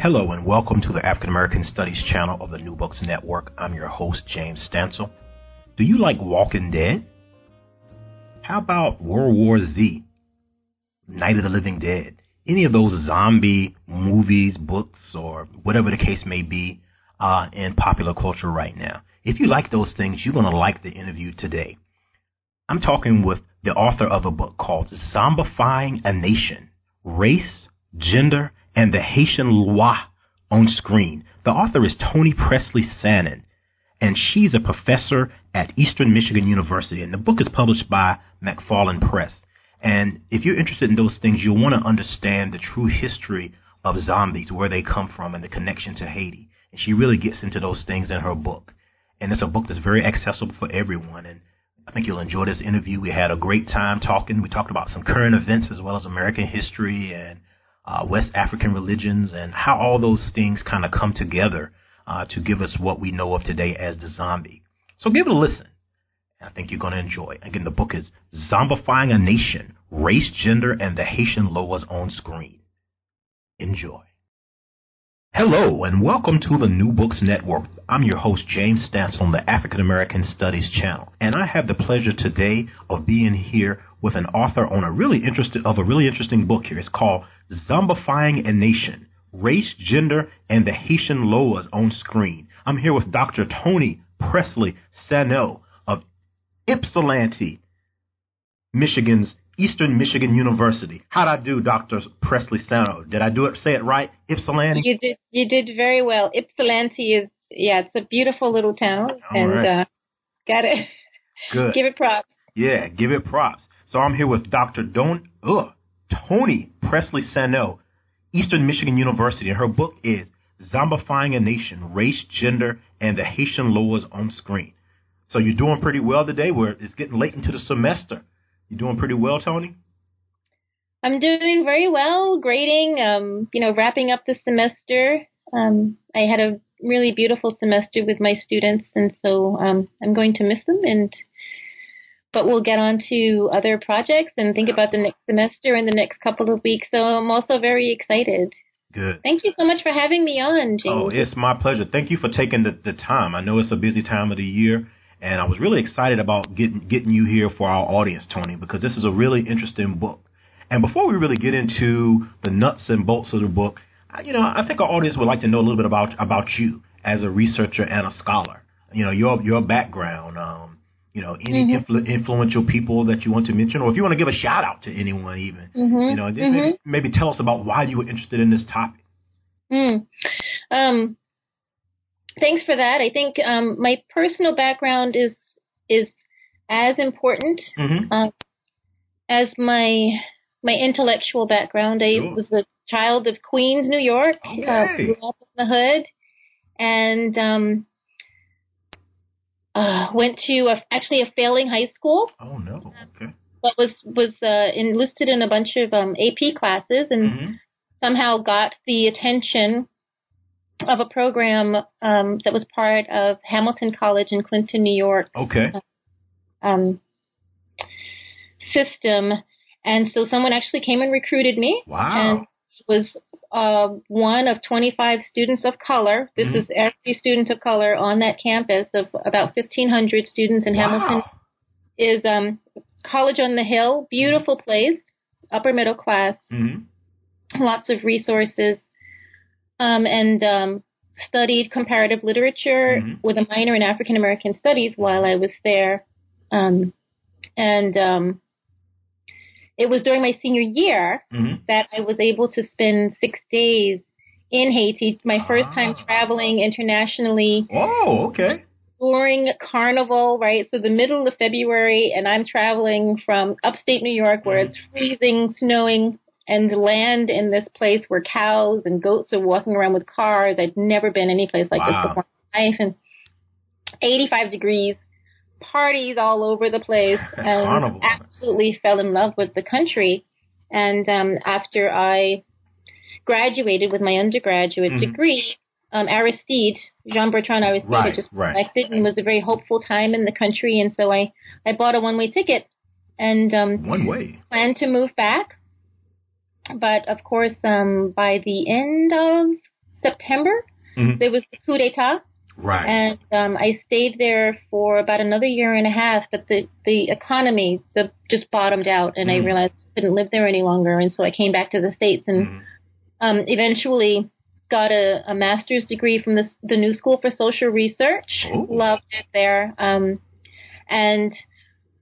Hello and welcome to the African American Studies channel of the New Books Network. I'm your host, James Stansel. Do you like Walking Dead? How about World War Z? Night of the Living Dead? Any of those zombie movies, books, or whatever the case may be uh, in popular culture right now? If you like those things, you're going to like the interview today. I'm talking with the author of a book called Zombifying a Nation Race, Gender, and the Haitian Loa on screen. The author is Toni Pressley Sanon, and she's a professor at Eastern Michigan University. And the book is published by McFarland Press. And if you're interested in those things, you'll want to understand the true history of zombies, where they come from, and the connection to Haiti. And she really gets into those things in her book. And it's a book that's very accessible for everyone. And I think you'll enjoy this interview. We had a great time talking. We talked about some current events as well as American history and uh, West African religions and how all those things kind of come together uh, to give us what we know of today as the zombie. So give it a listen. I think you're going to enjoy. Again, the book is Zombifying a Nation Race, Gender, and the Haitian Loas on Screen. Enjoy. Hello, and welcome to the New Books Network. I'm your host, James Stansel on the African American Studies channel, and I have the pleasure today of being here with an author on a really interesting of a really interesting book here. It's called Zombifying a Nation Race, Gender, and the Haitian Loas on Screen. I'm here with Dr. Toni Pressley Sanon of Ypsilanti, Michigan's Eastern Michigan University. How'd I do, Dr. Pressley Sanon? Did I do it, say it right? Ypsilanti? You did, you did very well. Ypsilanti is, yeah, it's a beautiful little town. All and, right. uh, got it. Good. Give it props. Yeah, give it props. So I'm here with Dr. Don, ugh, Toni Pressley Sanon, Eastern Michigan University, and her book is Zombifying a Nation, Race, Gender, and the Haitian Loas on Screen. So you're doing pretty well today. Where it's getting late into the semester. You doing pretty well, Toni? I'm doing very well, grading, um, you know, wrapping up the semester. Um, I had a really beautiful semester with my students, and so um, I'm going to miss them. And but we'll get on to other projects and think about the next semester in the next couple of weeks. So I'm also very excited. Good. Thank you so much for having me on, James. Oh, it's my pleasure. Thank you for taking the, the time. I know it's a busy time of the year, and I was really excited about getting getting you here for our audience, Toni, because this is a really interesting book. And before we really get into the nuts and bolts of the book, I- you know, I think our audience would like to know a little bit about about you as a researcher and a scholar. You know, your your background. Um, you know, any Mhm. influ- influential people that you want to mention, or if you want to give a shout out to anyone, even. Mhm, You know, mhm. maybe, maybe tell us about why you were interested in this topic. Mm. Um, thanks for that. I think um, my personal background is is as important Mm-hmm. um, as my my intellectual background. I was a child of Queens, New York. Uh, grew up in the hood, and um, uh, went to a, actually a failing high school, Oh no. Okay. but was was uh, enlisted in a bunch of um, AP classes and Mm-hmm. somehow got the attention of a program um, that was part of Hamilton College in Clinton, New York Okay. um, system. And so someone actually came and recruited me. Wow. And was uh, one of 25 students of color. This Mhm. is every student of color on that campus of about 1,500 students in Hamilton. Is um, College on the Hill, beautiful place, upper middle class, Mm-hmm. lots of resources, um, and um, studied comparative literature Mhm. with a minor in African American studies while I was there. Um, and um, it was during my senior year Mm-hmm. that I was able to spend six days in Haiti, my first time Ah. traveling internationally Oh, okay. during Carnival, right? So the middle of February, and I'm traveling from upstate New York where it's freezing, snowing, and land in this place where cows and goats are walking around with cars. I'd never been any place like wow. this before in my life. And 85 degrees, parties all over the place, and Carnival. absolutely fell in love with the country. And um, after I graduated with my undergraduate mm-hmm. degree, um, Aristide, Jean Bertrand Aristide, right, had just right. elected and was a very hopeful time in the country. And so I, I bought a one way ticket and um, one way planned to move back. But of course, um, by the end of September, mm-hmm. there was the coup d'etat. Right. And um, I stayed there for about another year and a half, but the the economy the just bottomed out, and Mm. I realized I couldn't live there any longer, and so I came back to the states and Mhm. um, eventually got a, a master's degree from the the New School for Social Research. Oh. Loved it there, um, and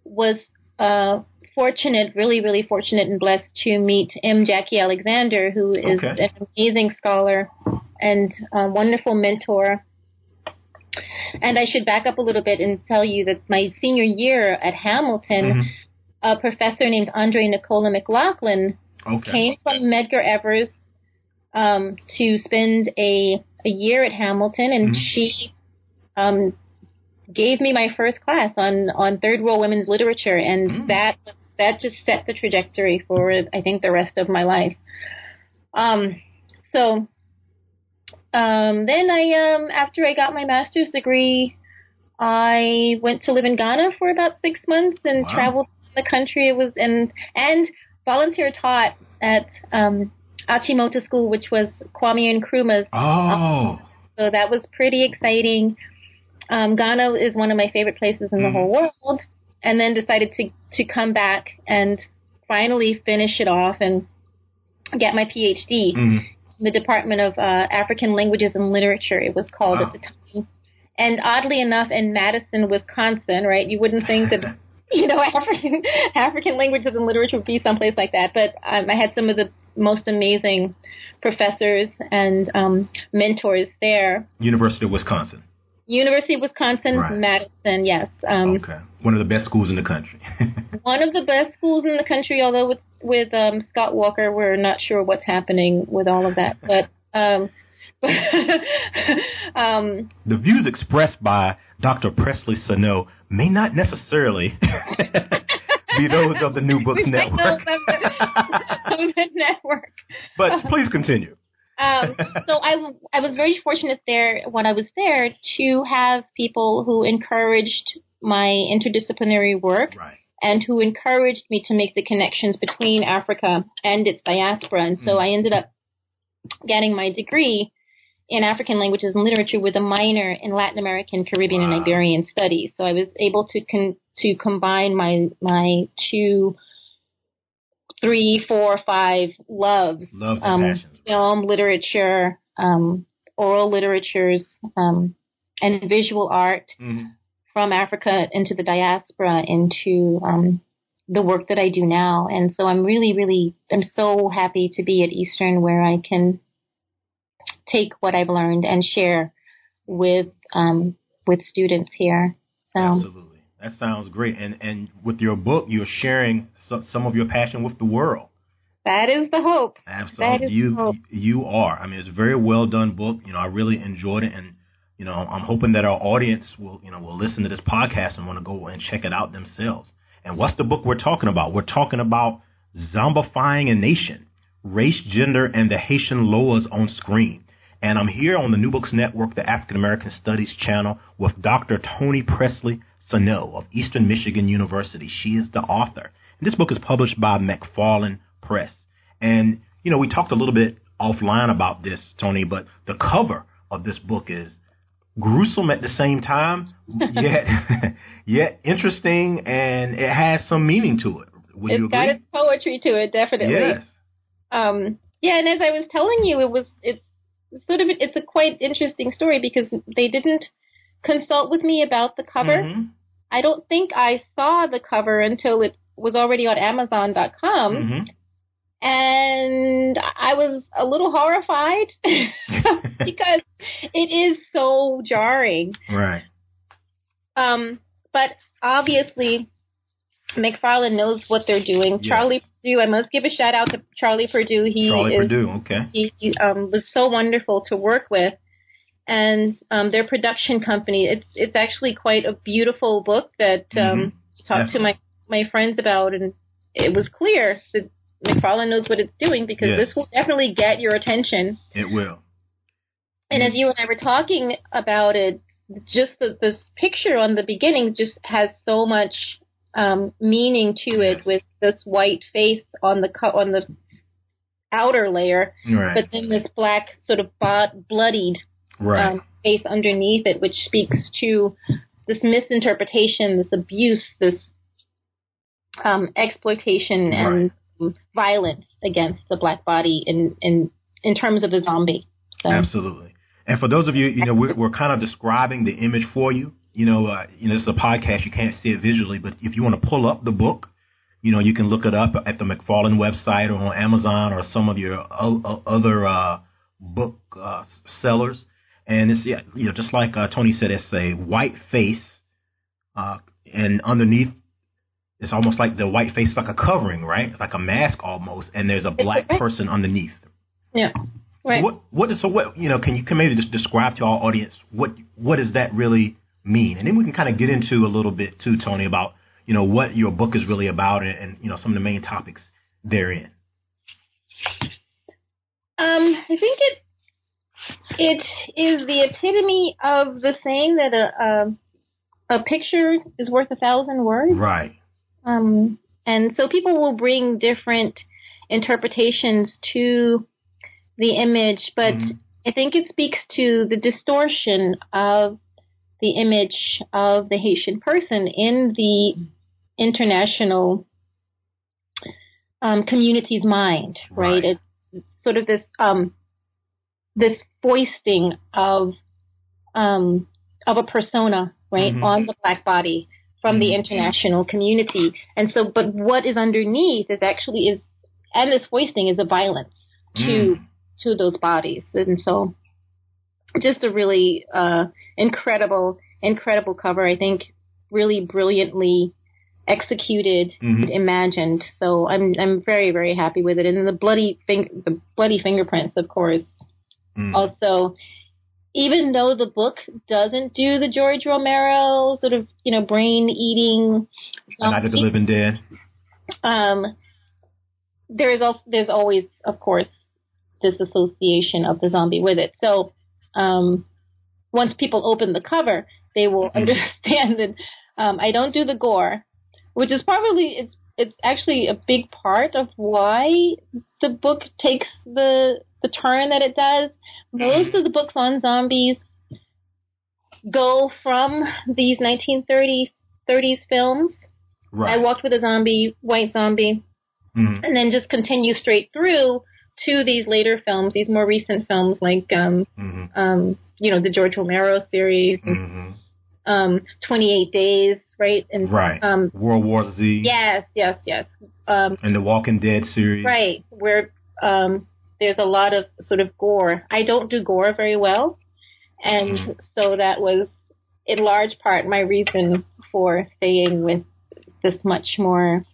was uh, fortunate, really, really fortunate and blessed to meet M. Jacqui Alexander, who is Okay. an amazing scholar and a wonderful mentor. And I should back up a little bit and tell you that my senior year at Hamilton, Mhm. a professor named Andre Nicola McLaughlin Okay. came from Medgar Evers um, to spend a a year at Hamilton, and Mhm. she um, gave me my first class on on third world women's literature, and Mm. that that just set the trajectory for I think the rest of my life. Um, so um, then I um, after I got my master's degree, I went to live in Ghana for about six months and Wow. traveled the country. It was and and volunteer taught at um, Achimota School, which was Kwame Nkrumah's. Oh. So that was pretty exciting. Um, Ghana is one of my favorite places in the Mhm. whole world. And then decided to to come back and finally finish it off and get my PhD Mhm. in the Department of uh, African Languages and Literature. It was called Wow. at the time. And oddly enough, in Madison, Wisconsin, right? You wouldn't think that you know African African languages and literature would be someplace like that, but um, I had some of the most amazing professors and um, mentors there. University of Wisconsin. University of Wisconsin, Right. Madison, yes. Um, okay. One of the best schools in the country. One of the best schools in the country, although with with um, Scott Walker, we're not sure what's happening with all of that. But um, um, the views expressed by Dr. Pressley Sanon may not necessarily be those of the New Books we might know Network. some of the network. but please continue. Um, so I, I was very fortunate there when I was there to have people who encouraged my interdisciplinary work Right. and who encouraged me to make the connections between Africa and its diaspora. And so Mhm. I ended up getting my degree in African languages and literature with a minor in Latin American, Caribbean, and Wow. Iberian studies. So I was able to con- to combine my my two, three, four, five loves Loves um, passions. film, literature, um, oral literatures, um, and visual art Mhm. from Africa into the diaspora into um, the work that I do now. And so I'm really, really, I'm so happy to be at Eastern where I can take what I've learned and share with um, with students here. So Absolutely. That sounds great. And and with your book, you're sharing some, some of your passion with the world. that is the hope. Absolutely, is you you are. I mean, it's a very well done book. You know, I really enjoyed it, and you know, I'm hoping that our audience will you know will listen to this podcast and want to go and check it out themselves. And what's the book we're talking about? We're talking about zombifying a nation, race, gender, and the Haitian Loas on screen. And I'm here on the New Books Network, the African American Studies channel, with Dr. Toni Pressley Sanon of Eastern Michigan University. She is the author. And this book is published by McFarland Press. And, you know, we talked a little bit offline about this, Toni, but the cover of this book is gruesome at the same time, yet, yet interesting, and it has some meaning to it. Would it's got its poetry to it, definitely. Yes. Um, yeah, and as I was telling you, it was it's sort of it's a quite interesting story because they didn't consult with me about the cover. Mhm. I don't think I saw the cover until it was already on Amazon.com, Mhm. and I was a little horrified because it is so jarring. Right. Um, but obviously, McFarland knows what they're doing. Yes. Charlie Perdue, I must give a shout out to Charlie Perdue. He Charlie is Perdue. Okay. he, he um, was so wonderful to work with, and um, their production company. It's it's actually quite a beautiful book that um, I talked to my my friends about, and it was clear that McFarland knows what it's doing because Yes. this will definitely get your attention. It will. And as you and I were talking about it, just the, this picture on the beginning just has so much um, meaning to it with this white face on the co- on the outer layer, Right. but then this black sort of bod- bloodied right. um, face underneath it, which speaks to this misinterpretation, this abuse, this um, exploitation and um, violence against the black body in in in terms of the zombie. So Absolutely. And for those of you, you know, we're, we're kind of describing the image for you. You know, uh, you know, this is a podcast; you can't see it visually, but if you want to pull up the book, you know, you can look it up at the McFarland website or on Amazon or some of your o- o- other uh, book uh, sellers. And it's yeah, you know, just like uh, Toni said, it's a white face, uh, and underneath, it's almost like the white face is like a covering, right? It's like a mask almost, and there's a black person underneath. yeah, right. So what what is so what you know? Can you can maybe just describe to our audience what what does that really mean, and then we can kind of get into a little bit too, Toni, about you know what your book is really about and, and you know some of the main topics therein. Um, I think it it is the epitome of the saying that a a, a picture is worth a thousand words. Right. Um, and so people will bring different interpretations to the image, but Mhm. I think it speaks to the distortion of the image of the Haitian person in the international um, community's mind, right? Right. It's sort of this um, this foisting of um, of a persona, right, Mhm. on the black body from the Mhm. international community. And so, but what is underneath is actually is, and this foisting is a violence to Mm. to those bodies. And so, just a really uh, incredible, incredible cover. I think really brilliantly executed, Mhm. imagined. So I'm I'm very very happy with it. And the bloody fing- the bloody fingerprints, of course, Mm. also even though the book doesn't do the George Romero sort of you know brain eating A Night of the Living Dead. um there is also there's always of course this association of the zombie with it so um once people open the cover they will Mhm. understand that um I don't do the gore which is probably it's it's actually a big part of why the book takes the the turn that it does. Most of the books on zombies go from these 1930s films. Right. I Walked with a Zombie, White Zombie, Mhm. and then just continue straight through to these later films, these more recent films like um Mhm. um you know the George Romero series, Mhm. Um 28 Days, right? And Right. um World War Z. yes, yes, yes. Um And the Walking Dead series. Right, where um, there's a lot of sort of gore. I don't do gore very well, and Mhm. so that was in large part my reason for staying with this much more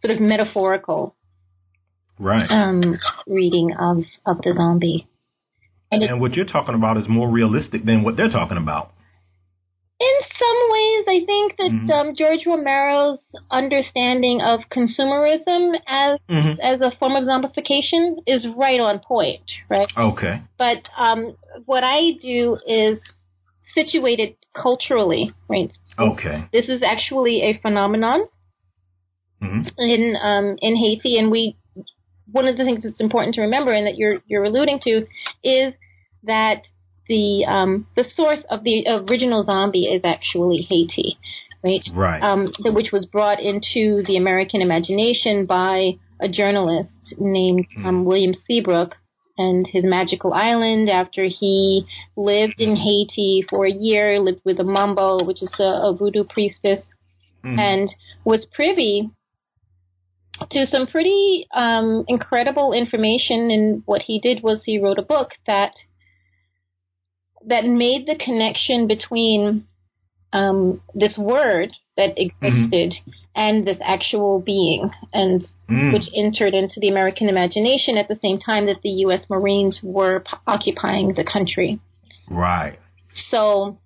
sort of metaphorical Right. um, reading of of the zombie. And it, and what you're talking about is more realistic than what they're talking about. In some ways, I think that Mhm. um, George Romero's understanding of consumerism as Mhm. as a form of zombification is right on point, right? Okay. But um, what I do is situated culturally, right? Okay. This is actually a phenomenon hmm in um, in Haiti, and we one of the things that's important to remember, and that you're you're alluding to, is that the um, the source of the original zombie is actually Haiti, right? Right. um, the, which was brought into the American imagination by a journalist named um, William Seabrook and his magical island after he lived in Haiti for a year, lived with a mambo, which is a, a voodoo priestess, Mhm. and was privy to some pretty um, incredible information. And what he did was he wrote a book that that made the connection between um, this word, that existed mm-hmm. and this actual being, and mm. which entered into the American imagination at the same time that the U.S. Marines were p- occupying the country. Right. So,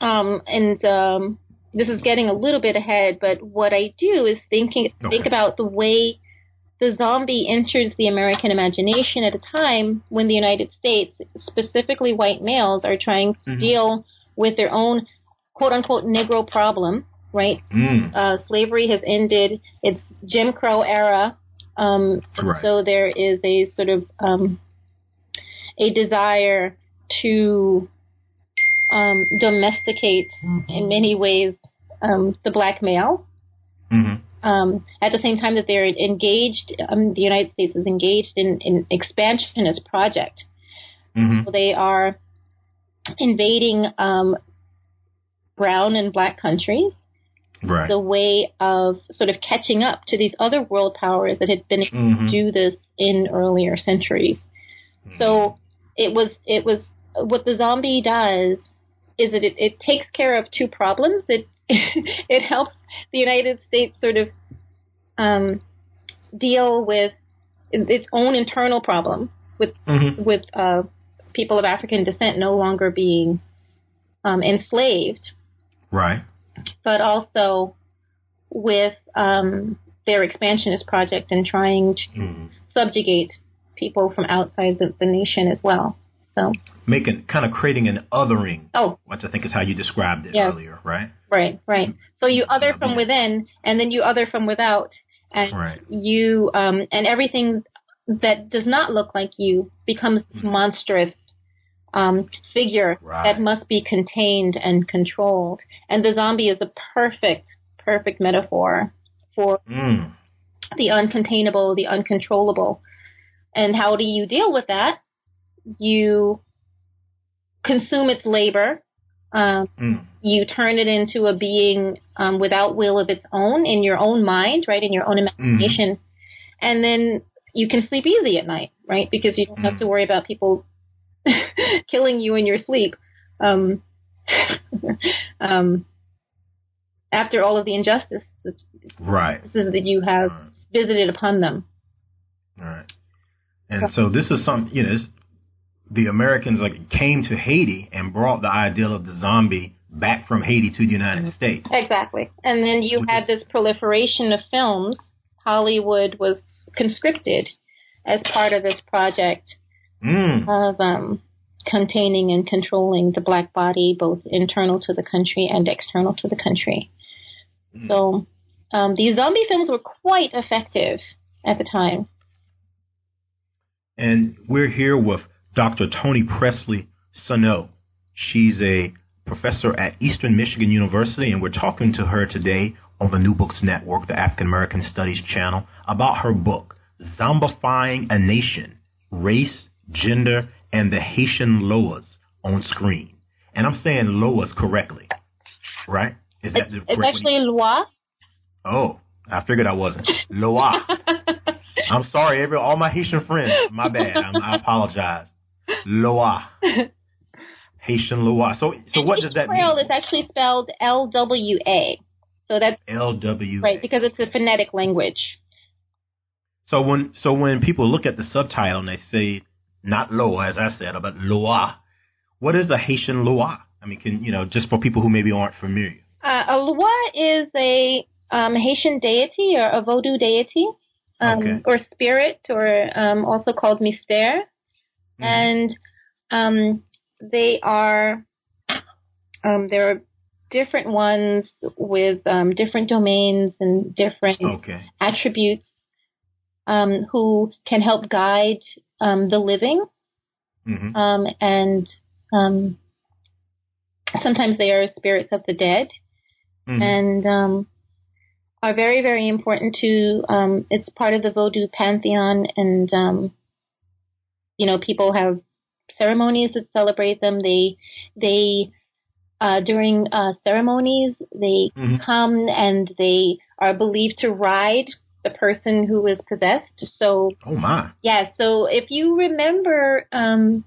um, and um, this is getting a little bit ahead, but what I do is thinking okay. think about the way the zombie enters the American imagination at a time when the United States, specifically white males, are trying to mm-hmm. deal with their own quote unquote Negro problem, right? Mm. Uh, slavery has ended. It's Jim Crow era. Um, right. So there is a sort of um, a desire to um, domesticate, mm-hmm. in many ways, um, the black male. Mm-hmm. Um, at the same time that they're engaged, um, the United States is engaged in an expansionist project. Mm-hmm. So they are invading um, brown and black countries. Right. The way of sort of catching up to these other world powers that had been able mm-hmm. to do this in earlier centuries. Mm-hmm. So it was it was what the zombie does is that it, it takes care of two problems. It it helps the United States sort of um, deal with its own internal problem with mm-hmm. with uh, people of African descent no longer being um, enslaved, right? But also with um, their expansionist project and trying to mm-hmm. subjugate people from outside the, the nation as well. So making kind of creating an othering. Oh, which I think is how you described it yes. earlier, right? Right, right. So you other from within, and then you other from without, and right. you um, and everything that does not look like you becomes this mm-hmm. monstrous um, figure right. that must be contained and controlled. And the zombie is a perfect, perfect metaphor for mm. the uncontainable, the uncontrollable. And how do you deal with that? You consume its labor. Um, mm. You turn it into a being um, without will of its own in your own mind, right, in your own imagination, mm. and then you can sleep easy at night, right, because you don't mm. have to worry about people killing you in your sleep. Um, um, after all of the injustice, right, that you have right. visited upon them. Right. And so this is some, you know, the Americans like came to Haiti and brought the ideal of the zombie back from Haiti to the United mm-hmm. States. Exactly. And then you had is, this proliferation of films. Hollywood was conscripted as part of this project mm. of um, containing and controlling the black body, both internal to the country and external to the country. Mm. So um, these zombie films were quite effective at the time. And we're here with Dr. Toni Pressley Sanon. She's a professor at Eastern Michigan University, and we're talking to her today on the New Books Network, the African American Studies channel, about her book, Zombifying a Nation Race, Gender, and the Haitian Loas on Screen. And I'm saying Loas correctly, right? Is that it's, it's actually Loa. Oh, I figured I wasn't. Loa. I'm sorry, every all my Haitian friends. My bad. I'm, I apologize. Loa. Haitian Loa. So, so what does that mean? is actually spelled L W A. So that's L W. Right, because it's a phonetic language. So when so when people look at the subtitle and they say not Loa, as I said, but Loa, what is a Haitian Loa? I mean, can you know just for people who maybe aren't familiar? Uh, a Loa is a um, Haitian deity or a Vodou deity, um, okay. or spirit, or um, also called mystère. Mm-hmm. And um, they are um, there are different ones with um, different domains and different okay. attributes um, who can help guide um, the living. Mm-hmm. Um, and um, sometimes they are spirits of the dead. Mm-hmm. And um, are very, very important to, um, it's part of the Vodou pantheon and, um, you know, people have ceremonies that celebrate them. They, they, uh, during uh, ceremonies, they mm-hmm. come and they are believed to ride the person who is possessed. So, oh my, yeah. So if you remember um,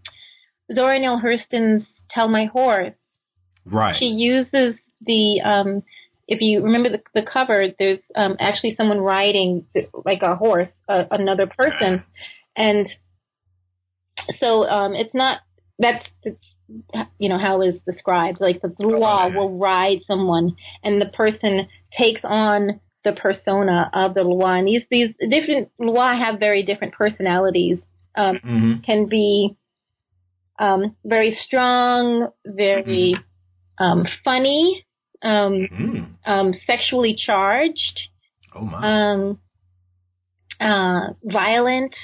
Zora Neale Hurston's "Tell My Horse," right? She uses the um, if you remember the, the cover, there's um, actually someone riding like a horse, uh, another person, and so um, it's not that's it's you know how is described like the Loa will ride someone and the person takes on the persona of the Loa and these these different Loa have very different personalities um, mm-hmm. can be um, very strong very mm-hmm. um, funny um, mm-hmm. sexually charged oh my um, uh, violent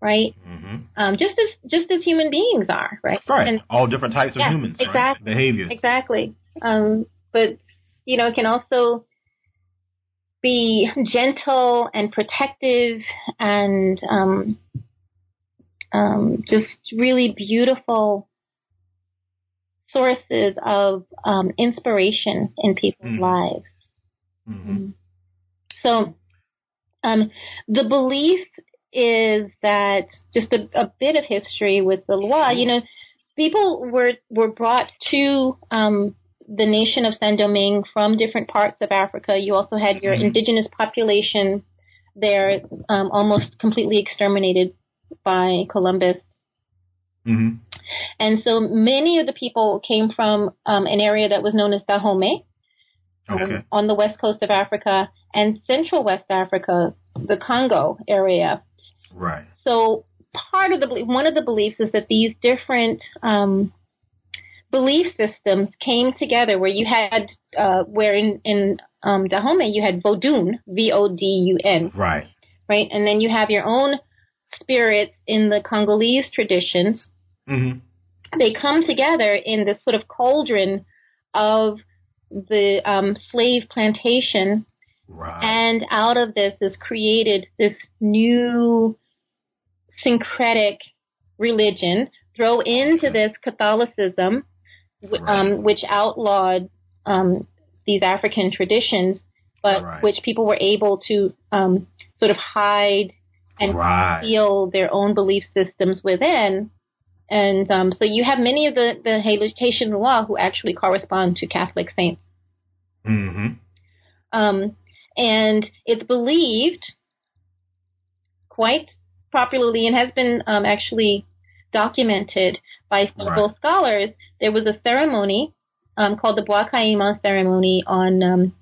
right? Mm-hmm. Um, just as just as human beings are, right? Right. And, All different types of yeah, humans, exactly. Right? Behaviors. Exactly. Um, but you know, it can also be gentle and protective and um, um, just really beautiful sources of um, inspiration in people's mm-hmm. lives. Mm-hmm. mm-hmm. So, um, the belief is that just a, a bit of history with the Loa. You know, people were were brought to um, the nation of Saint Domingue from different parts of Africa. You also had your mm-hmm. indigenous population there, um, almost completely exterminated by Columbus. Mm-hmm. And so many of the people came from um, an area that was known as Dahomey um, okay. on the west coast of Africa and central West Africa, the Congo area. Right. So part of the one of the beliefs is that these different um, belief systems came together, where you had uh, where in in um, Dahomey you had Vodun, V O D U N. Right. Right, and then you have your own spirits in the Congolese traditions. Mm-hmm. They come together in this sort of cauldron of the um, slave plantation Right. And out of this is created this new syncretic religion. Throw into this Catholicism, um, which outlawed um, these African traditions, but right. which people were able to um, sort of hide and right. feel their own belief systems within. And um, so you have many of the, the Haitian Loa who actually correspond to Catholic saints. Mm-hmm. Um, and it's believed quite popularly and has been um, actually documented by several right. scholars. There was a ceremony um, called the Bois ceremony on um,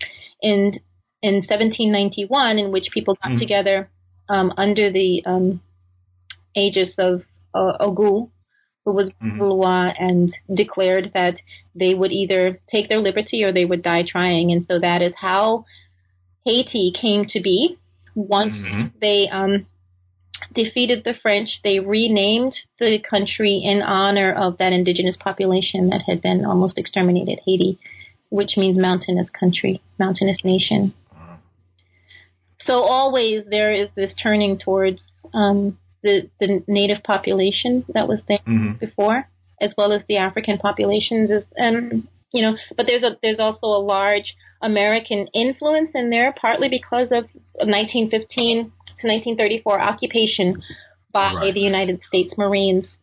in in 1791 in which people got mm. together um, under the um, aegis of uh, Ogu, who was mm and declared that they would either take their liberty or they would die trying. And so that is how Haiti came to be. Once mm-hmm. they um, defeated the French, they renamed the country in honor of that indigenous population that had been almost exterminated, Haiti, which means mountainous country, mountainous nation. So always there is this turning towards um, the the native population that was there mm-hmm. before, as well as the African populations. Is and you know, but there's a there's also a large American influence in there, partly because of 1915 to 1934 occupation by right. the United States Marines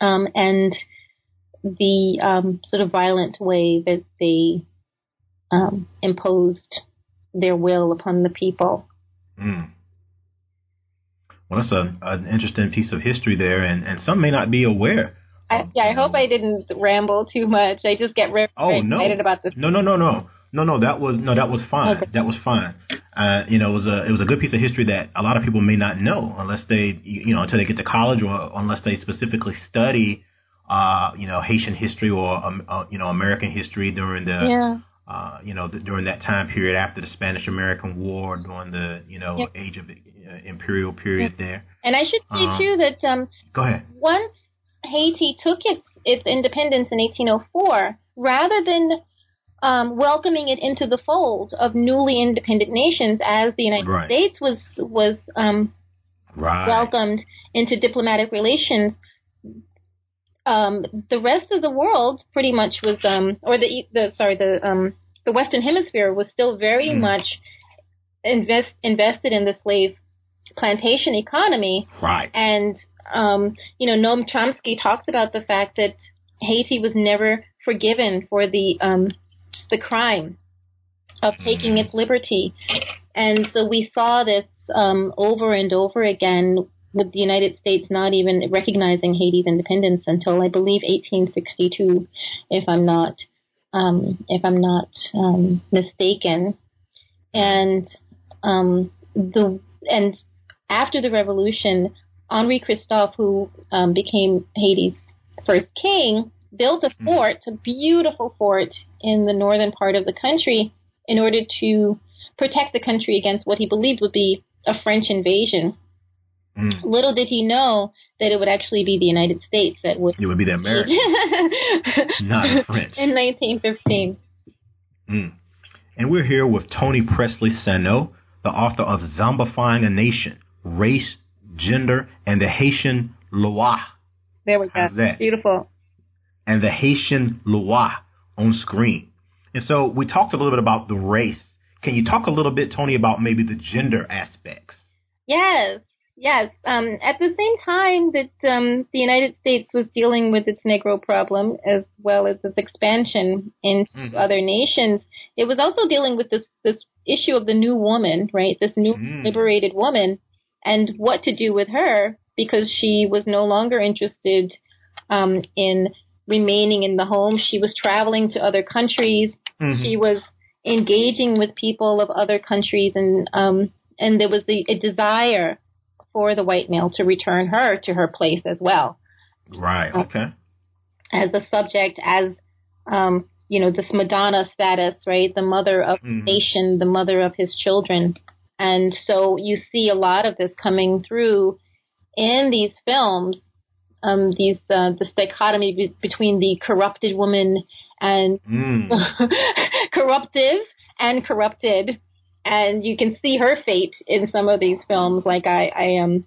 um, and the um, sort of violent way that they um, imposed their will upon the people. Mm. Well, that's a, an interesting piece of history there, and, and some may not be aware. I, yeah, I hope I didn't ramble too much. I just get very, oh, no. excited about this. No, no, no, no. No, no, that was no, that was fine. Okay. That was fine. Uh, you know, it was a it was a good piece of history that a lot of people may not know unless they you know until they get to college or unless they specifically study uh, you know Haitian history or um, uh, you know American history during the yeah. uh, you know the, during that time period after the Spanish American War during the you know yep. age of uh, imperial period yep. there. And I should say um, too that um, go ahead. Once Haiti took its its independence in 1804, rather than um, welcoming it into the fold of newly independent nations as the United right. States was was um, right. welcomed into diplomatic relations. Um, the rest of the world pretty much was, um, or the the sorry the um, the Western Hemisphere was still very mm. much invest invested in the slave plantation economy. Right. And um, you know, Noam Chomsky talks about the fact that Haiti was never forgiven for the um, the crime of taking its liberty. And so we saw this um, over and over again with the United States not even recognizing Haiti's independence until I believe 1862, if I'm not um, if I'm not um, mistaken. And um, the and after the revolution, Henri Christophe, who um, became Haiti's first king, built a hmm. fort, a beautiful fort in the northern part of the country, in order to protect the country against what he believed would be a French invasion. Mm. Little did he know that it would actually be the United States that would. It would be the Americans, not French. In 1915. Mm. And we're here with Toni Pressley Sanon, the author of Zombifying a Nation Race, Gender, and the Haitian Loire. There we go. How's that? Beautiful. And the Haitian Loire on screen. And so we talked a little bit about the race. Can you talk a little bit, Toni, about maybe the gender aspects? Yes. Yes. Um, at the same time that um, the United States was dealing with its Negro problem as well as its expansion into mm-hmm. other nations, it was also dealing with this this issue of the new woman, right? This new mm. liberated woman, and what to do with her because she was no longer interested um, in remaining in the home. She was traveling to other countries. Mm-hmm. She was engaging with people of other countries, and um, and there was the, a desire for the white male to return her to her place as well. Right. Um, okay. As the subject, as um, you know, this Madonna status, right? The mother of mm-hmm. the nation, the mother of his children. And so you see a lot of this coming through in these films. Um, these uh, the dichotomy be- between the corrupted woman and mm. corruptive and corrupted and you can see her fate in some of these films. Like I, I am, um,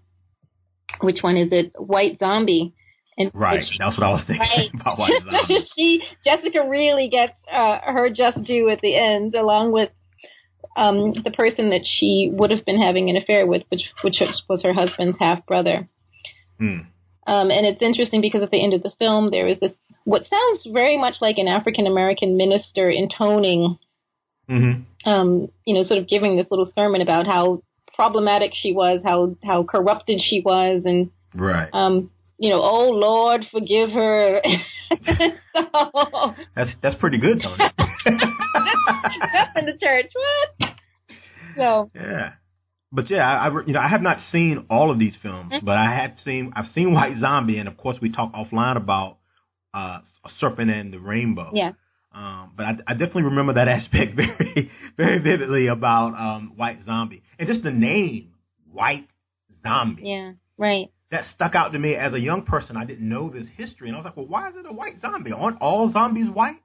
which one is it? White Zombie. And right, she, that's what I was thinking right. about White Zombie. she Jessica really gets uh, her just due at the end, along with um, the person that she would have been having an affair with, which which was her husband's half brother. Hmm. Um, and it's interesting because at the end of the film, there is this what sounds very much like an African American minister intoning mm-hmm. um, you know, sort of giving this little sermon about how problematic she was, how how corrupted she was, and right. Um, you know, oh Lord, forgive her. so, that's that's pretty good, Toni. In the church. What? So yeah, but yeah, I, I you know I have not seen all of these films, mm-hmm. but I have seen I've seen White Zombie, and of course we talk offline about uh, Serpent and the Rainbow. Yeah. Um, but I, I, definitely remember that aspect very, very vividly about um, White Zombie and just the name White Zombie. Yeah, right. That stuck out to me as a young person. I didn't know this history, and I was like, "Well, why is it a white zombie? Aren't all zombies white?"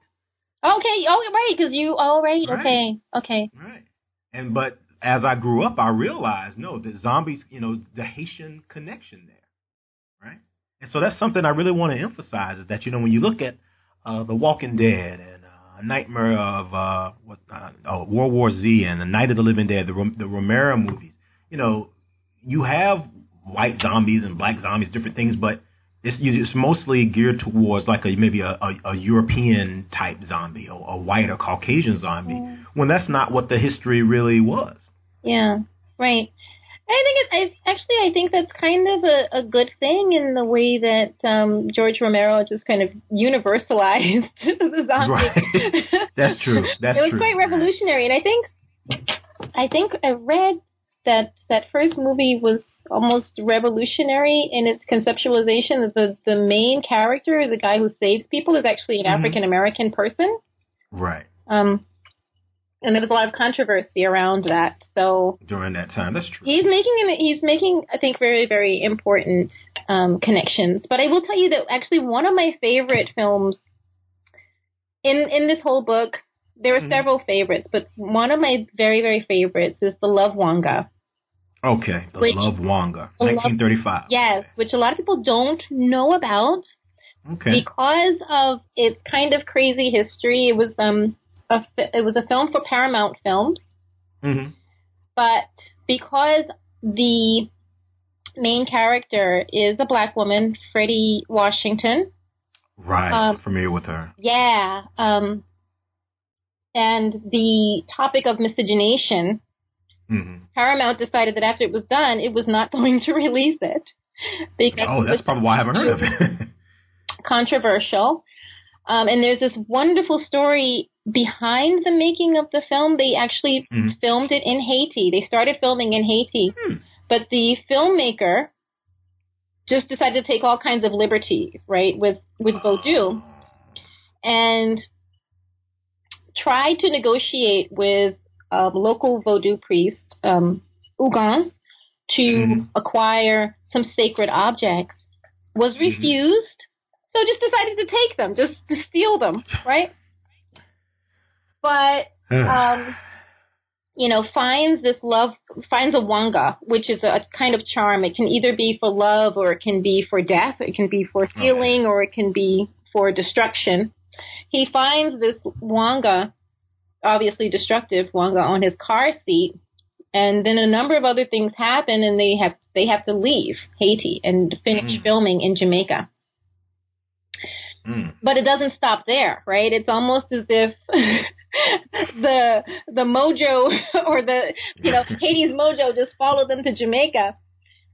Okay. Oh, right. Because you. Oh, right. right. Okay. Okay. Right. And but as I grew up, I realized no, the zombies. You know, the Haitian connection there, right? And so that's something I really want to emphasize is that you know when you look at uh, The Walking Dead and a Nightmare of uh, what, uh, oh, World War Z and the Night of the Living Dead, the the Romero movies. You know, you have white zombies and black zombies, different things, but it's it's mostly geared towards like a maybe a, a, a European type zombie or a white or Caucasian zombie, yeah. when that's not what the history really was. Yeah, right. I think it, I actually I think that's kind of a, a good thing in the way that um, George Romero just kind of universalized the zombie. Right. That's true. That's it was true. quite revolutionary, and I think I think I read that that first movie was almost revolutionary in its conceptualization that the the main character, the guy who saves people, is actually an mm-hmm. African American person. Right. Um, and there was a lot of controversy around that. So during that time, that's true. He's making he's making I think very very important um, connections. But I will tell you that actually one of my favorite films in in this whole book, there are mm-hmm. several favorites, but one of my very very favorites is The Love Wanga. Okay, The which, Love Wanga, 1935. yes, which a lot of people don't know about. Okay. Because of its kind of crazy history, it was um a it was a film for Paramount Films. Mm-hmm. But because the main character is a black woman, Fredi Washington. Right, um, familiar with her. Yeah. Um, and the topic of miscegenation, Mm-hmm. Paramount decided that after it was done, it was not going to release it because Oh, that's probably why I haven't heard of it. controversial. Um, and there's this wonderful story behind the making of the film. They actually Mhm. filmed it in Haiti. They started filming in Haiti, Hmm. but the filmmaker just decided to take all kinds of liberties, right, with with Vodou, and tried to negotiate with um, local Vodou priest, um, Ougans, to Mhm. acquire some sacred objects. Was Mhm. refused, so just decided to take them, just to steal them, right? But um, you know, finds this love, finds a wanga, which is a, kind of charm. It can either be for love or it can be for death. It can be for healing or it can be for destruction. He finds this wanga, obviously destructive wanga, on his car seat, and then a number of other things happen, and they have they have to leave Haiti and finish Mm. filming in Jamaica Mm. but it doesn't stop there, right? It's almost as if the the mojo or the you know Haiti's mojo just followed them to Jamaica,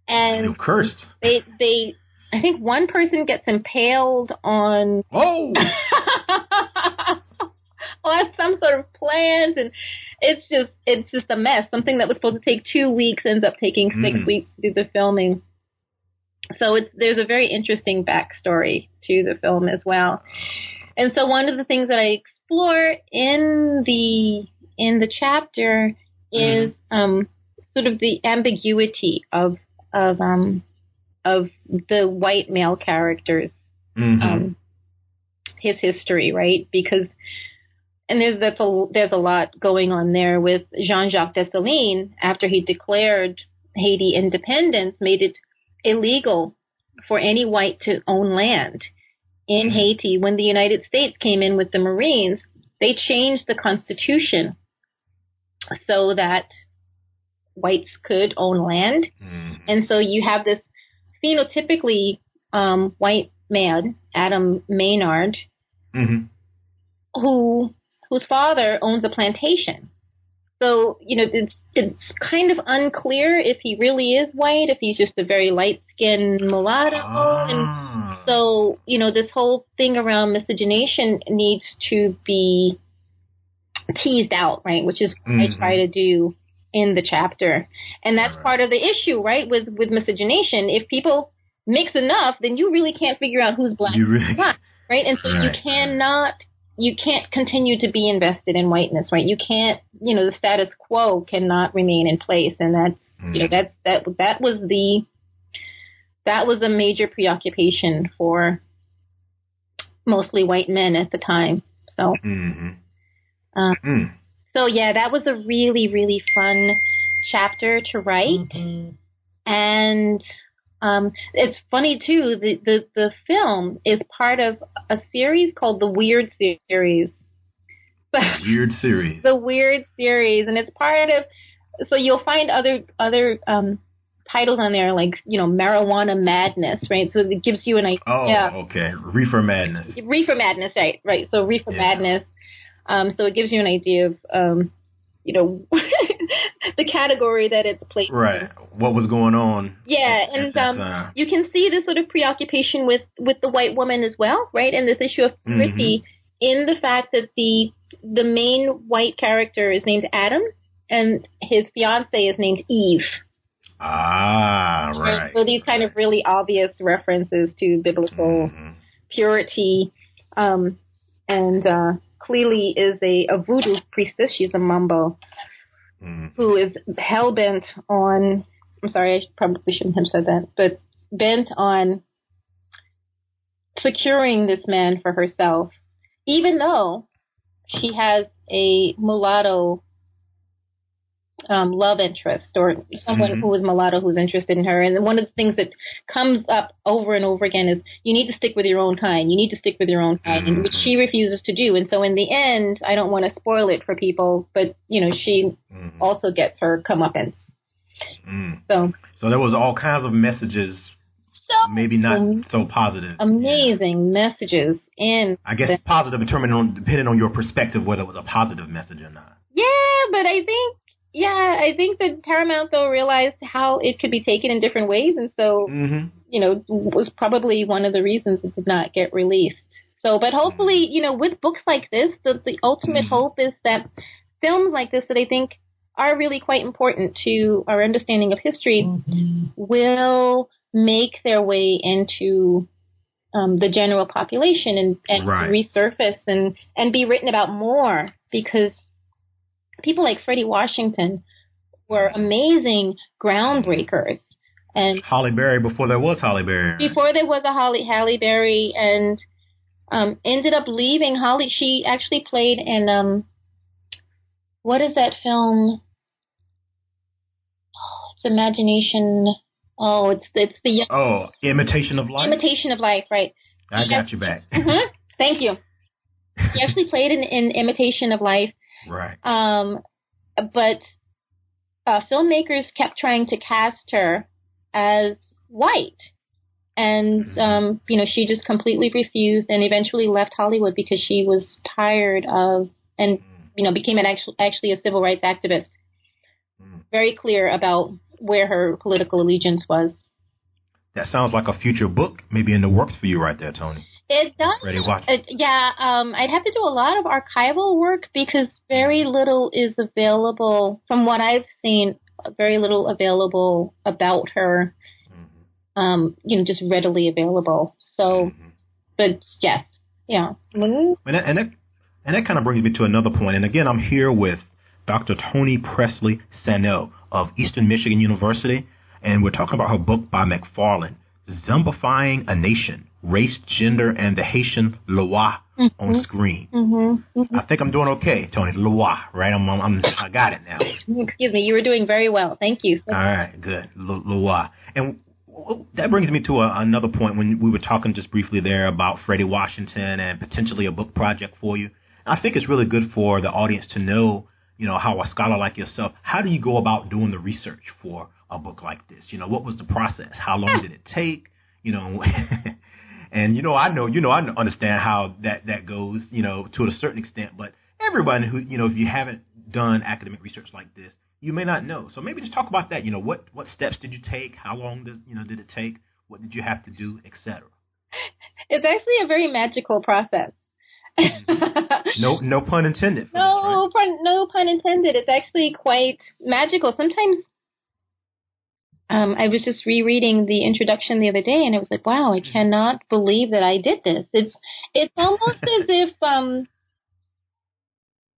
and cursed. they they I think one person gets impaled on Oh, on some sort of plans and it's just it's just a mess. Something that was supposed to take two weeks ends up taking six Mm. weeks to do the filming. So it's there's a very interesting backstory to the film as well. And so one of the things that I explore in the in the chapter is um, sort of the ambiguity of of um, of the white male characters Mhm. um, his history, right? Because and there's that's a there's a lot going on there with Jean-Jacques Dessalines after he declared Haiti independence, made it illegal for any white to own land in Haiti. When the United States came in with the Marines, they changed the constitution so that whites could own land. Mhm. And so you have this phenotypically um, white man, Adam Maynard, Mhm. who whose father owns a plantation. So you know it's it's kind of unclear if he really is white, if he's just a very light skinned mulatto, and Ah. so you know this whole thing around miscegenation needs to be teased out, right? Which is what Mhm. I try to do in the chapter, and that's Right. part of the issue, right? With with miscegenation, if people mix enough, then you really can't figure out who's black really- who's not, right? And so you Right. Cannot you can't continue to be invested in whiteness, right? You can't, you know, the status quo cannot remain in place, and that's you know Mhm. that's that that was the that was a major preoccupation for mostly white men at the time. So Mhm. Uh, Mm. so yeah, that was a really really fun chapter to write, and um, it's funny too. The, the the film is part of a series called the Weird series. Weird series. the Weird series, and it's part of. So you'll find other other um, titles on there like you know marijuana madness, right? So it gives you an idea. Oh, yeah. okay. Reefer madness. Reefer madness, right? Right. So reefer Yeah. madness. Um, so it gives you an idea of um, you know the category that it's placed. in. Right. What was going on? Yeah, at- at and that um, time? you can see this sort of preoccupation with with the white woman as well, right? And this issue of purity in the fact that the the main white character is named Adam and his fiance is named Eve. Ah, right. So these kind of really obvious references to biblical Mhm. purity, um, and uh, clearly is a, a voodoo priestess. She's a mambo Mhm. who is hell bent on. I'm sorry, I probably shouldn't have said that, but bent on securing this man for herself, even though she has a mulatto um, love interest or someone Mhm. who is mulatto who's interested in her. And one of the things that comes up over and over again is you need to stick with your own kind. You need to stick with your own kind, and which she refuses to do. And so in the end, I don't want to spoil it for people, but you know she Mhm. also gets her comeuppance. Mm. So So there was all kinds of messages so maybe not so positive. Amazing yeah. messages in. I guess the, positive, on depending on your perspective whether it was a positive message or not. Yeah, but I think yeah, I think that Paramount though realized how it could be taken in different ways, and so mm-hmm. you know was probably one of the reasons it did not get released. So, but hopefully, you know, with books like this, the the ultimate mm-hmm. hope is that films like this that I think are really quite important to our understanding of history mm-hmm. will make their way into um, the general population and, and right. resurface and, and be written about more because people like Fredi Washington were amazing groundbreakers. And Halle Berry before there was Halle Berry. Before there was a Holly Halle Berry and um, ended up leaving Holly. She actually played in um, what is that film? Oh, it's Imagination. Oh, it's it's the oh Imitation of Life. Imitation of Life, right? I got you back. mm-hmm. Thank you. She actually played in, in Imitation of Life. Right. Um, but uh, filmmakers kept trying to cast her as white, and mm-hmm. um, you know she just completely refused, and eventually left Hollywood because she was tired of and you know, became an actual, actually a civil rights activist. Mm. Very clear about where her political allegiance was. That sounds like a future book, maybe in the works for you right there, Toni. It does. Ready, watch. Uh, yeah, um, I'd have to do a lot of archival work because very little is available from what I've seen. Very little available about her. Mm-hmm. Um, you know, just readily available. So, mm-hmm. but yes, yeah. Mm-hmm. And, that, and that and that kind of brings me to another point. And again, I'm here with Dr. Toni Pressley Sanon of Eastern Michigan University, and we're talking about her book by McFarland, Zombifying a Nation, Race, Gender, and the Haitian Loa mm-hmm. on Screen. Mm-hmm. Mm-hmm. I think I'm doing okay, Toni. Loa, right? I'm, I'm, I'm, i got it now. Excuse me, you were doing very well. Thank you. All right, good. Loa. And that brings me to a, another point when we were talking just briefly there about Fredi Washington and potentially a book project for you. I think it's really good for the audience to know, you know, how a scholar like yourself, how do you go about doing the research for a book like this? You know, what was the process? How long did it take? You know, and you know, I know, you know, I understand how that that goes, you know, to a certain extent, but everybody who, you know, if you haven't done academic research like this, you may not know. So maybe just talk about that. You know, what what steps did you take? How long does you know did it take? What did you have to do, etc. It's actually a very magical process no, no pun intended. no, this, right? pun, no pun intended. It's actually quite magical. Sometimes, um, I was just rereading the introduction the other day, and it was like, wow, I mm-hmm. cannot believe that I did this. It's, it's almost as if, um,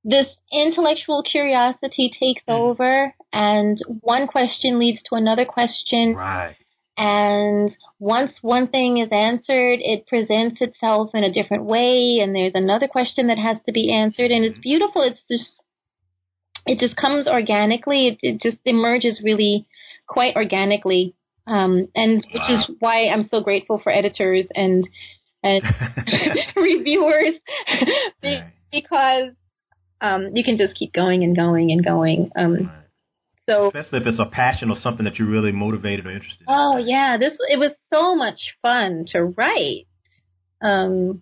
this intellectual curiosity takes mm. over, and one question leads to another question. Right. And once one thing is answered, it presents itself in a different way, and there's another question that has to be answered, and it's beautiful. It's just, it just comes organically. It, it just emerges really quite organically, um, and which wow. is why I'm so grateful for editors and and reviewers because um, you can just keep going and going and going. Um, so especially if it's a passion or something that you're really motivated or interested in. Oh yeah, this it was so much fun to write. Um,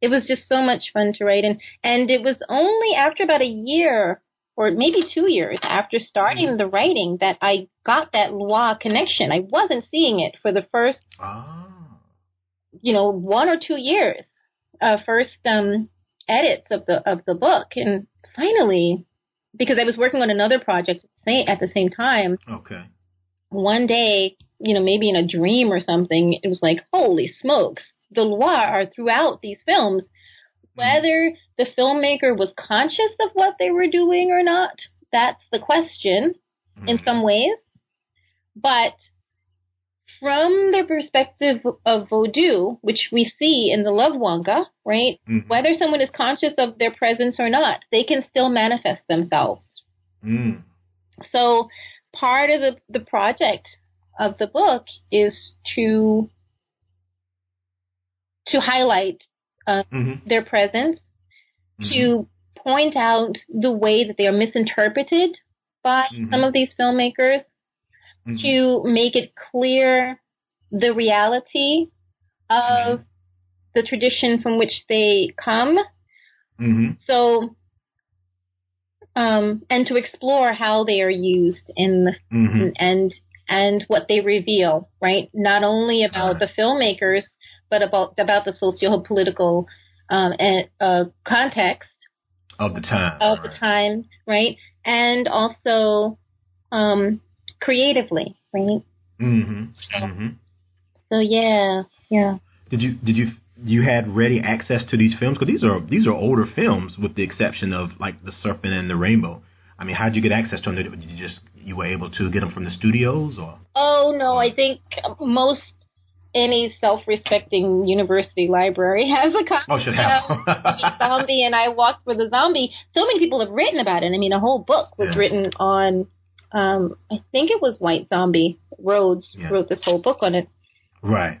it was just so much fun to write, and and it was only after about a year or maybe two years after starting mm-hmm. the writing that I got that Loa connection. I wasn't seeing it for the first, oh. you know, one or two years, uh, first um, edits of the of the book, and finally, because I was working on another project at the same time. Okay. One day, you know, maybe in a dream or something, it was like, holy smokes, the Loa are throughout these films. Hmm. Whether the filmmaker was conscious of what they were doing or not, that's the question mm. in hmm. some ways. But from the perspective of Vodou, which we see in the Love Wanga, right? Mm-hmm. Whether someone is conscious of their presence or not, they can still manifest themselves. Mm. So part of the, the project of the book is to to highlight uh, mm-hmm. their presence, mm-hmm. to point out the way that they are misinterpreted by mm-hmm. some of these filmmakers, mm-hmm. to make it clear the reality of mm-hmm. the tradition from which they come. Mm-hmm. So, um, and to explore how they are used in the, mm-hmm. and and what they reveal, right? Not only about the filmmakers, but about about the socio-political um, and, uh, context of the time, of right. the time, right? And also um, creatively, right? Mm-hmm. So, mm-hmm. so yeah, yeah. Did you did you you had ready access to these films? Because these are these are older films, with the exception of like the Serpent and the Rainbow. I mean, how did you get access to them? Did you just you were able to get them from the studios, or? Oh no, I think most any self-respecting university library has a copy oh, should have. Zombie, and I walked for the Zombie. So many people have written about it. I mean, a whole book was yeah. written on. Um, I think it was White Zombie. Rhodes yeah. wrote this whole book on it. Right.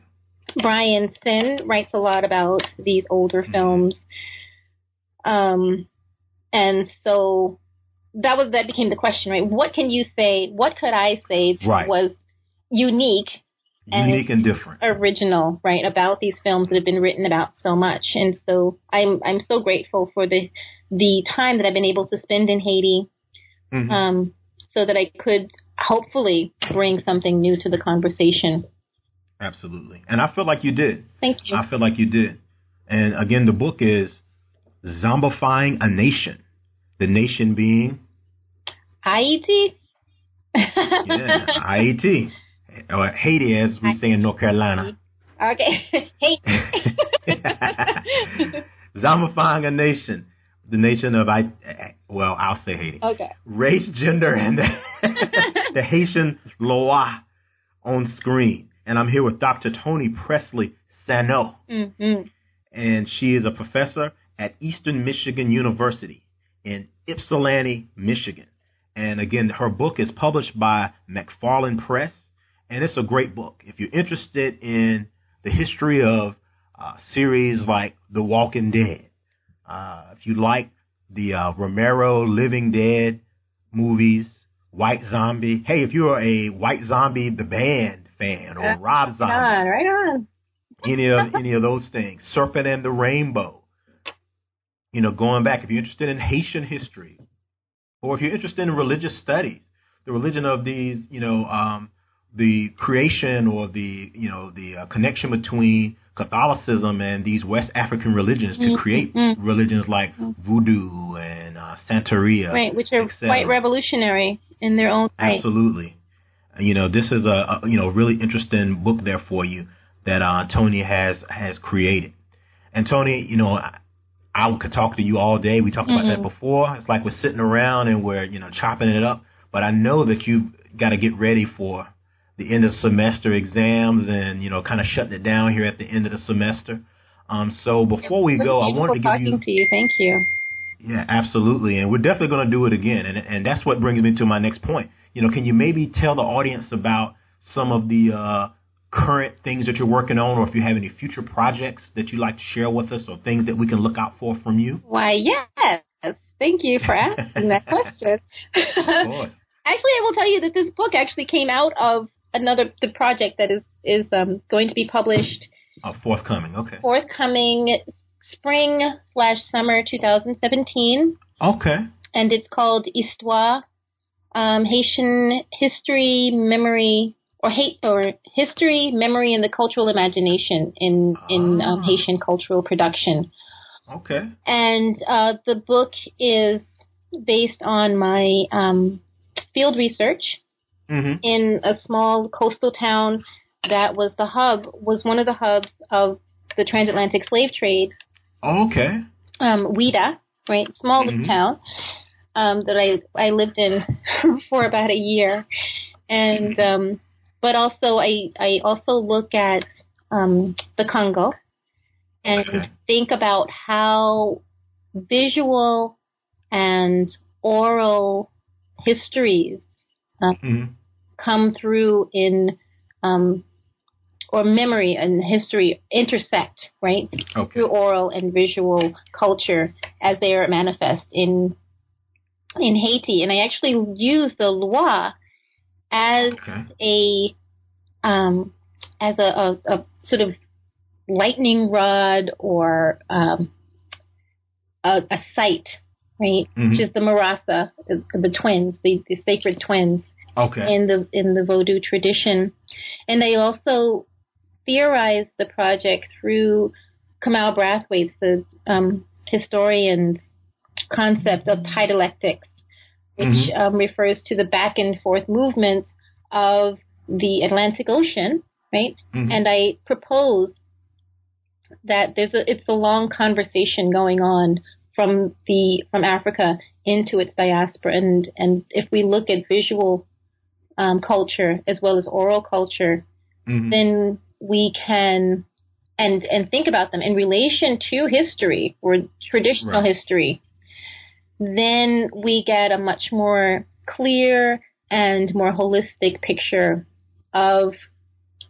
Bryan Senn writes a lot about these older mm-hmm. films. Um, and so that was that became the question, right? What can you say? What could I say right. was unique unique and, and, different original right about these films that have been written about so much and so i'm i'm so grateful for the the time that i've been able to spend in haiti mm-hmm. um, so that i could hopefully bring something new to the conversation. Absolutely. And i feel like you did. Thank you. I feel like you did. And again the book is zombifying a nation. The nation being? Haiti yeah haiti or Haiti, as we say in North Carolina. Okay, Haiti. Zombifying a nation, the nation of I. Well, I'll say Haiti. Okay. Race, gender, and the, the Haitian Loa on screen, and I'm here with Dr. Toni Pressley Sanon, mm-hmm. and she is a professor at Eastern Michigan University in Ypsilanti, Michigan. And again, her book is published by McFarland Press and it's a great book. If you're interested in the history of uh, series like The Walking Dead, uh, if you like the uh, Romero Living Dead movies, White Zombie. Hey, if you're a White Zombie the band fan or Rob Zombie, right on, right on. any of any of those things, Serpent and the Rainbow. You know, going back, if you're interested in Haitian history, or if you're interested in religious studies, the religion of these, you know, um, the creation or the you know the uh, connection between Catholicism and these West African religions to mm-hmm. create mm-hmm. religions like Voodoo and uh, Santeria, right, which are quite revolutionary in their own right. Absolutely, you know this is a, a, you know really interesting book there for you that uh, Toni has has created. And Toni, you know, I, I could talk to you all day. We talked mm-hmm. about that mm-hmm. before. It's like we're sitting around and we're you know chopping it up. But I know that you've got to get ready for the end of semester exams and you know kind of shutting it down here at the end of the semester. Um, so before we go, I wanted to give you, to you. Thank you. Yeah, absolutely, and we're definitely going to do it again, and and that's what brings me to my next point. You know, can you maybe tell the audience about some of the uh, current things that you're working on, or if you have any future projects that you'd like to share with us, or things that we can look out for from you? Why, yes. Thank you for asking that question. actually, I will tell you that this book actually came out of another the project that is is um, going to be published. Uh, forthcoming, okay. Forthcoming spring slash summer 2017. Okay. And it's called Histoire, um, Haitian history, memory, or hate or history, memory, and the cultural imagination in in um, ah. Haitian cultural production. Okay. And uh, the book is based on my um, field research mm-hmm. in a small coastal town that was the hub, was one of the hubs of the transatlantic slave trade. Oh, okay. Um, Ouidah, right, small mm-hmm. town um, that I I lived in for about a year, and um, but also I I also look at um, the Congo and okay. think about how visual and oral histories uh, mm-hmm come through in um, or memory and history intersect, right? Okay. Through oral and visual culture as they are manifest in in Haiti. And I actually use the Loa as okay. a um, as a, a, a sort of lightning rod or um, a, a site, right? Mhm. Which is the Marasa, the, the twins, the, the sacred twins Okay. in the in the Vodou tradition, and they also theorized the project through Kamau Brathwaite's, the um, historian's concept of tidalectics, which Mhm. um, refers to the back and forth movements of the Atlantic Ocean, right? Mhm. And I propose that there's a it's a long conversation going on from the from Africa into its diaspora, and and if we look at visual um, culture as well as oral culture, Mhm. then we can and and think about them in relation to history or traditional Right. history. Then we get a much more clear and more holistic picture of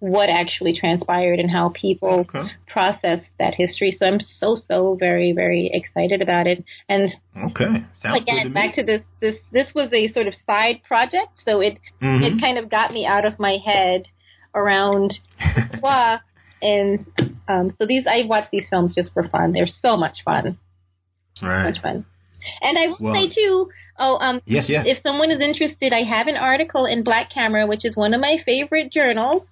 what actually transpired and how people Okay. process that history. So I'm so so very very excited about it. And Okay. Sounds again, to back to this this this was a sort of side project, so it Mhm. it kind of got me out of my head around Twa. And um, so these I watch these films just for fun. They're so much fun, right. much fun. And I will Well- say too. Oh, um, Yes. Yes. if someone is interested, I have an article in Black Camera, which is one of my favorite journals.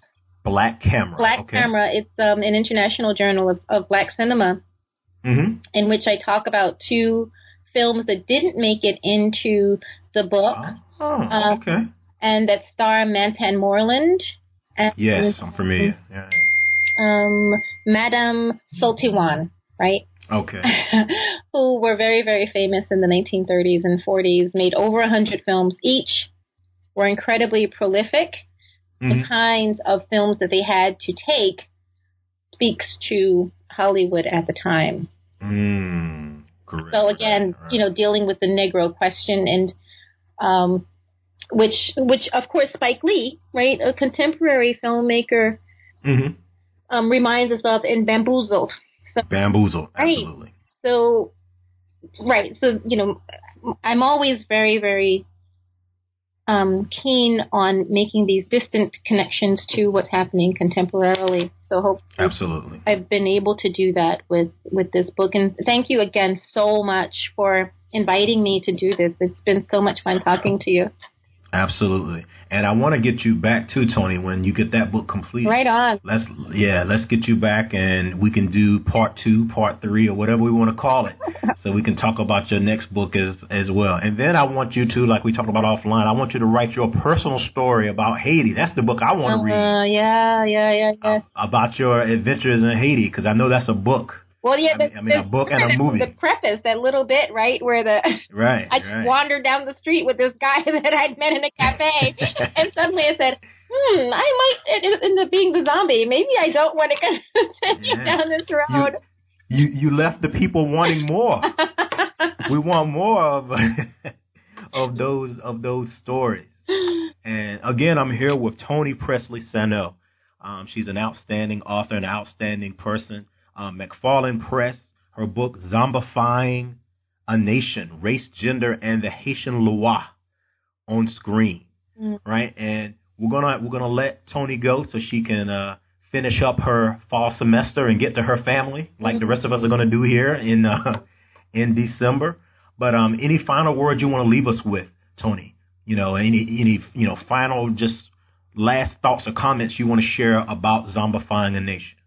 Black camera. Black okay. Camera. It's um, an international journal of, of black cinema, Mm-hmm. in which I talk about two films that didn't make it into the book, Oh. Uh, okay. and that star Mantan Moreland. And, Yes, I'm familiar. Yeah. Um, Madame Sul-Te-Wan, right? Okay. who were very, very famous in the 1930s and 40s, made over 100 films each, were incredibly prolific. Mhm. The kinds of films that they had to take speaks to Hollywood at the time. Mm, correct. So again, you know, dealing with the Negro question and um, which, which of course Spike Lee, right, a contemporary filmmaker, Mhm. um, reminds us of in Bamboozled. So Bamboozle. Right. So right so you know i'm always very very um, keen on making these distant connections to what's happening contemporarily. So hope Absolutely. i've been able to do that with with this book. And thank you again so much for inviting me to do this. It's been so much fun talking to you Absolutely. And I want to get you back too, Toni, when you get that book completed. right on Let's yeah, let's get you back and we can do part two, part three, or whatever we want to call it, so we can talk about your next book as as well. And then I want you to, like we talked about offline, I want you to write your personal story about Haiti. That's the book I want to read uh, yeah yeah yeah yeah about your adventures in Haiti because I know that's a book. Well yeah I mean- the, I mean, a book and a the- movie. the preface that little bit right where the Right. I just right. wandered down the street with this guy that I'd met in a cafe, and suddenly I said, "Hmm, I might end- up being the zombie. Maybe I don't want to continue Yeah. down this road." You you left the people wanting more. we want more of of those of those stories. And again, I'm here with Toni Pressley Sanon. Um, she's an outstanding author, an outstanding person. Um, McFarland Press, her book Zombifying a Nation, Race, Gender, and the Haitian Loa on screen. Mm. Right? And we're gonna we're gonna let Toni go so she can uh, finish up her fall semester and get to her family, like the rest of us are gonna do here in uh, in December. But um, any final words you want to leave us with, Toni? You know, any any you know final just last thoughts or comments you want to share about zombifying a nation?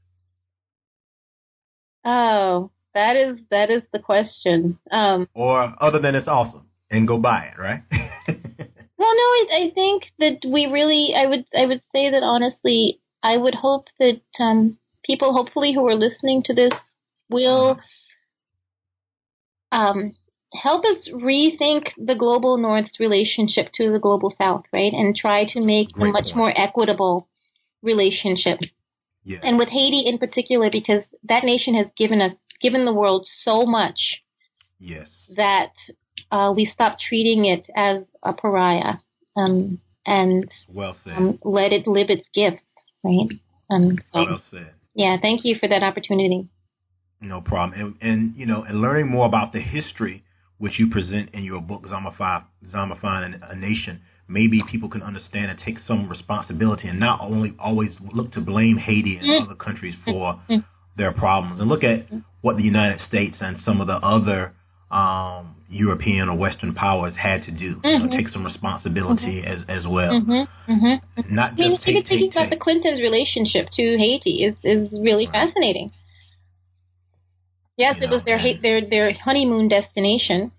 Oh, that is that is the question. Um, Or other than it's awesome and go buy it, right? well, no, I, I think that we really, I would, I would say that honestly, I would hope that um, people, hopefully, who are listening to this, will um, help us rethink the global North's relationship to the global South, right, and try to make a much point. more equitable relationship. Yeah. And with Haiti in particular, because that nation has given us, given the world so much yes. that uh, we stop treating it as a pariah um, and Well said. um, let it live its gifts, right? Um, so, well said. yeah, thank you for that opportunity. No problem. And, and you know, and learning more about the history which you present in your book, Zombify, Zombifying a Nation, maybe people can understand and take some responsibility and not only always look to blame Haiti and other countries for their problems and look at what the United States and some of the other um, European or Western powers had to do. Mm-hmm. You know, mm-hmm. take some responsibility mm-hmm. as as well. Mm-hmm. mm-hmm. Not just I mean, take, take, thinking about the Clintons' relationship to Haiti is is really right. fascinating. Yes, it know, was their and, their their honeymoon destination.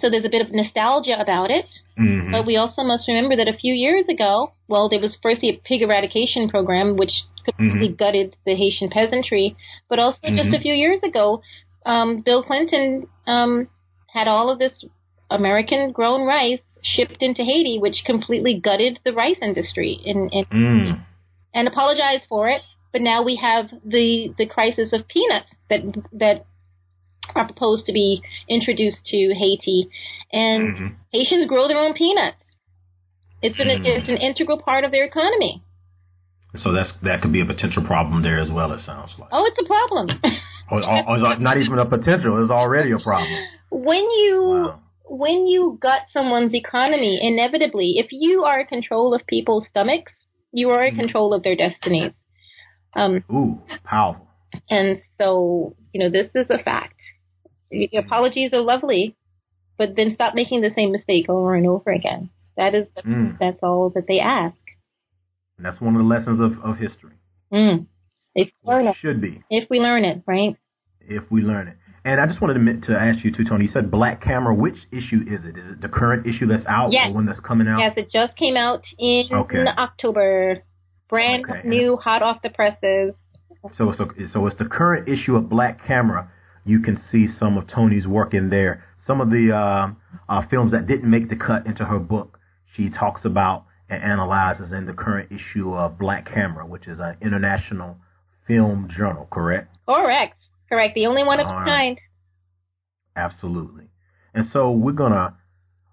So there's a bit of nostalgia about it. Mm-hmm. But we also must remember that a few years ago, well, there was first the pig eradication program, which completely gutted the Haitian peasantry. But also just a few years ago, um, Bill Clinton um, had all of this American grown rice shipped into Haiti, which completely gutted the rice industry in, in mm. and apologized for it. But now we have the the crisis of peanuts that that are proposed to be introduced to Haiti, and mm-hmm. Haitians grow their own peanuts. It's an mm. it's an integral part of their economy. So that's that could be a potential problem there as well. It sounds like. Oh, it's a problem. or, or not even a potential; it's already a problem. When you wow. when you gut someone's economy, inevitably, if you are in control of people's stomachs, you are in mm-hmm. control of their destinies. Um, Ooh, powerful. And so, you know, this is a fact. Apologies are lovely, but then stop making the same mistake over and over again. That is, mm. that's all that they ask. And that's one of the lessons of, of history. Mm. If we learn it. Should be. If we learn it, right? If we learn it. And I just wanted to, to ask you too, Toni. You said Black Camera. Which issue is it? Is it the current issue that's out yes. or one that's coming out? Yes, it just came out in okay. October. Brand okay. new, hot off the presses. So, so, so it's the current issue of Black Camera. You can see some of Toni's work in there. Some of the uh, uh, films that didn't make the cut into her book, she talks about and analyzes in the current issue of Black Camera, which is an international film journal, correct? Correct. Correct. The only one of its right. kind. Absolutely. And so we're going to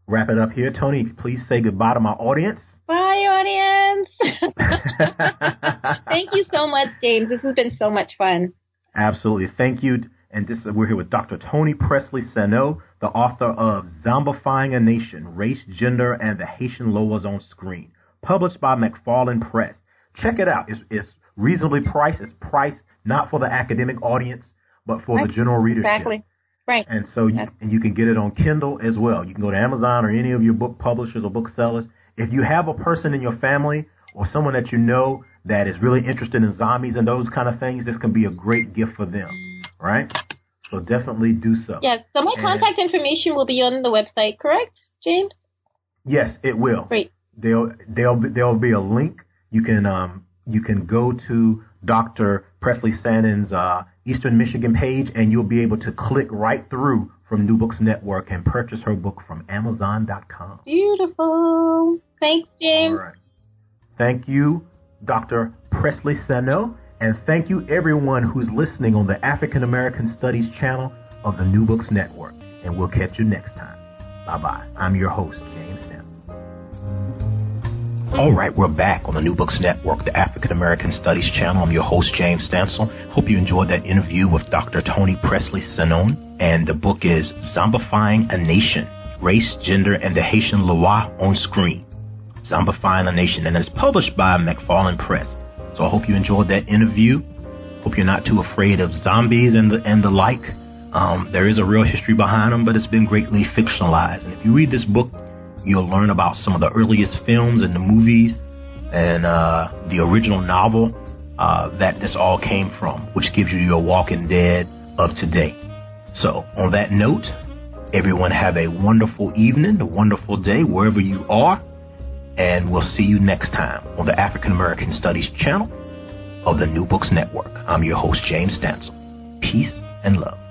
wrap it up here. Toni, please say goodbye to my audience. Bye, audience. Thank you so much, James. This has been so much fun. Absolutely. Thank you. And this we're here with Dr. Toni Pressley Sanon, the author of Zombifying a Nation, Race, Gender, and the Haitian Loas on Screen, published by McFarland Press. Check it out. It's, it's reasonably priced. It's priced not for the academic audience, but for right. the general readership. Exactly. Right. And so you, and you can get it on Kindle as well. You can go to Amazon or any of your book publishers or booksellers. If you have a person in your family or someone that you know that is really interested in zombies and those kind of things, this can be a great gift for them. Right? So definitely do so. Yes. So my and contact information will be on the website, correct, James? Yes, it will. Great. There'll there'll be, there'll be a link. You can um you can go to Dr. Pressley Sanon's uh, Eastern Michigan page, and you'll be able to click right through from New Books Network and purchase her book from Amazon.com. Beautiful. Thanks, James. All right. Thank you, Dr. Pressley Sanon, and thank you everyone who's listening on the African American Studies channel of the New Books Network. And we'll catch you next time. Bye bye. I'm your host, James all right, we're back on the New Books Network, the African American Studies channel. I'm your host, James Stansel. Hope you enjoyed that interview with Dr. Toni Pressley Sanon. And the book is Zombifying a Nation, Race, Gender, and the Haitian Loa on Screen. Zombifying a Nation, and it's published by McFarland Press. So I hope you enjoyed that interview. Hope you're not too afraid of zombies and the, and the like. Um, there is a real history behind them, but it's been greatly fictionalized. And if you read this book, You'll learn about some of the earliest films and the movies and uh, the original novel uh, that this all came from, which gives you your Walking Dead of today. So, on that note, everyone have a wonderful evening, a wonderful day wherever you are, and we'll see you next time on the African American Studies channel of the New Books Network. I'm your host, James Stansel. Peace and love.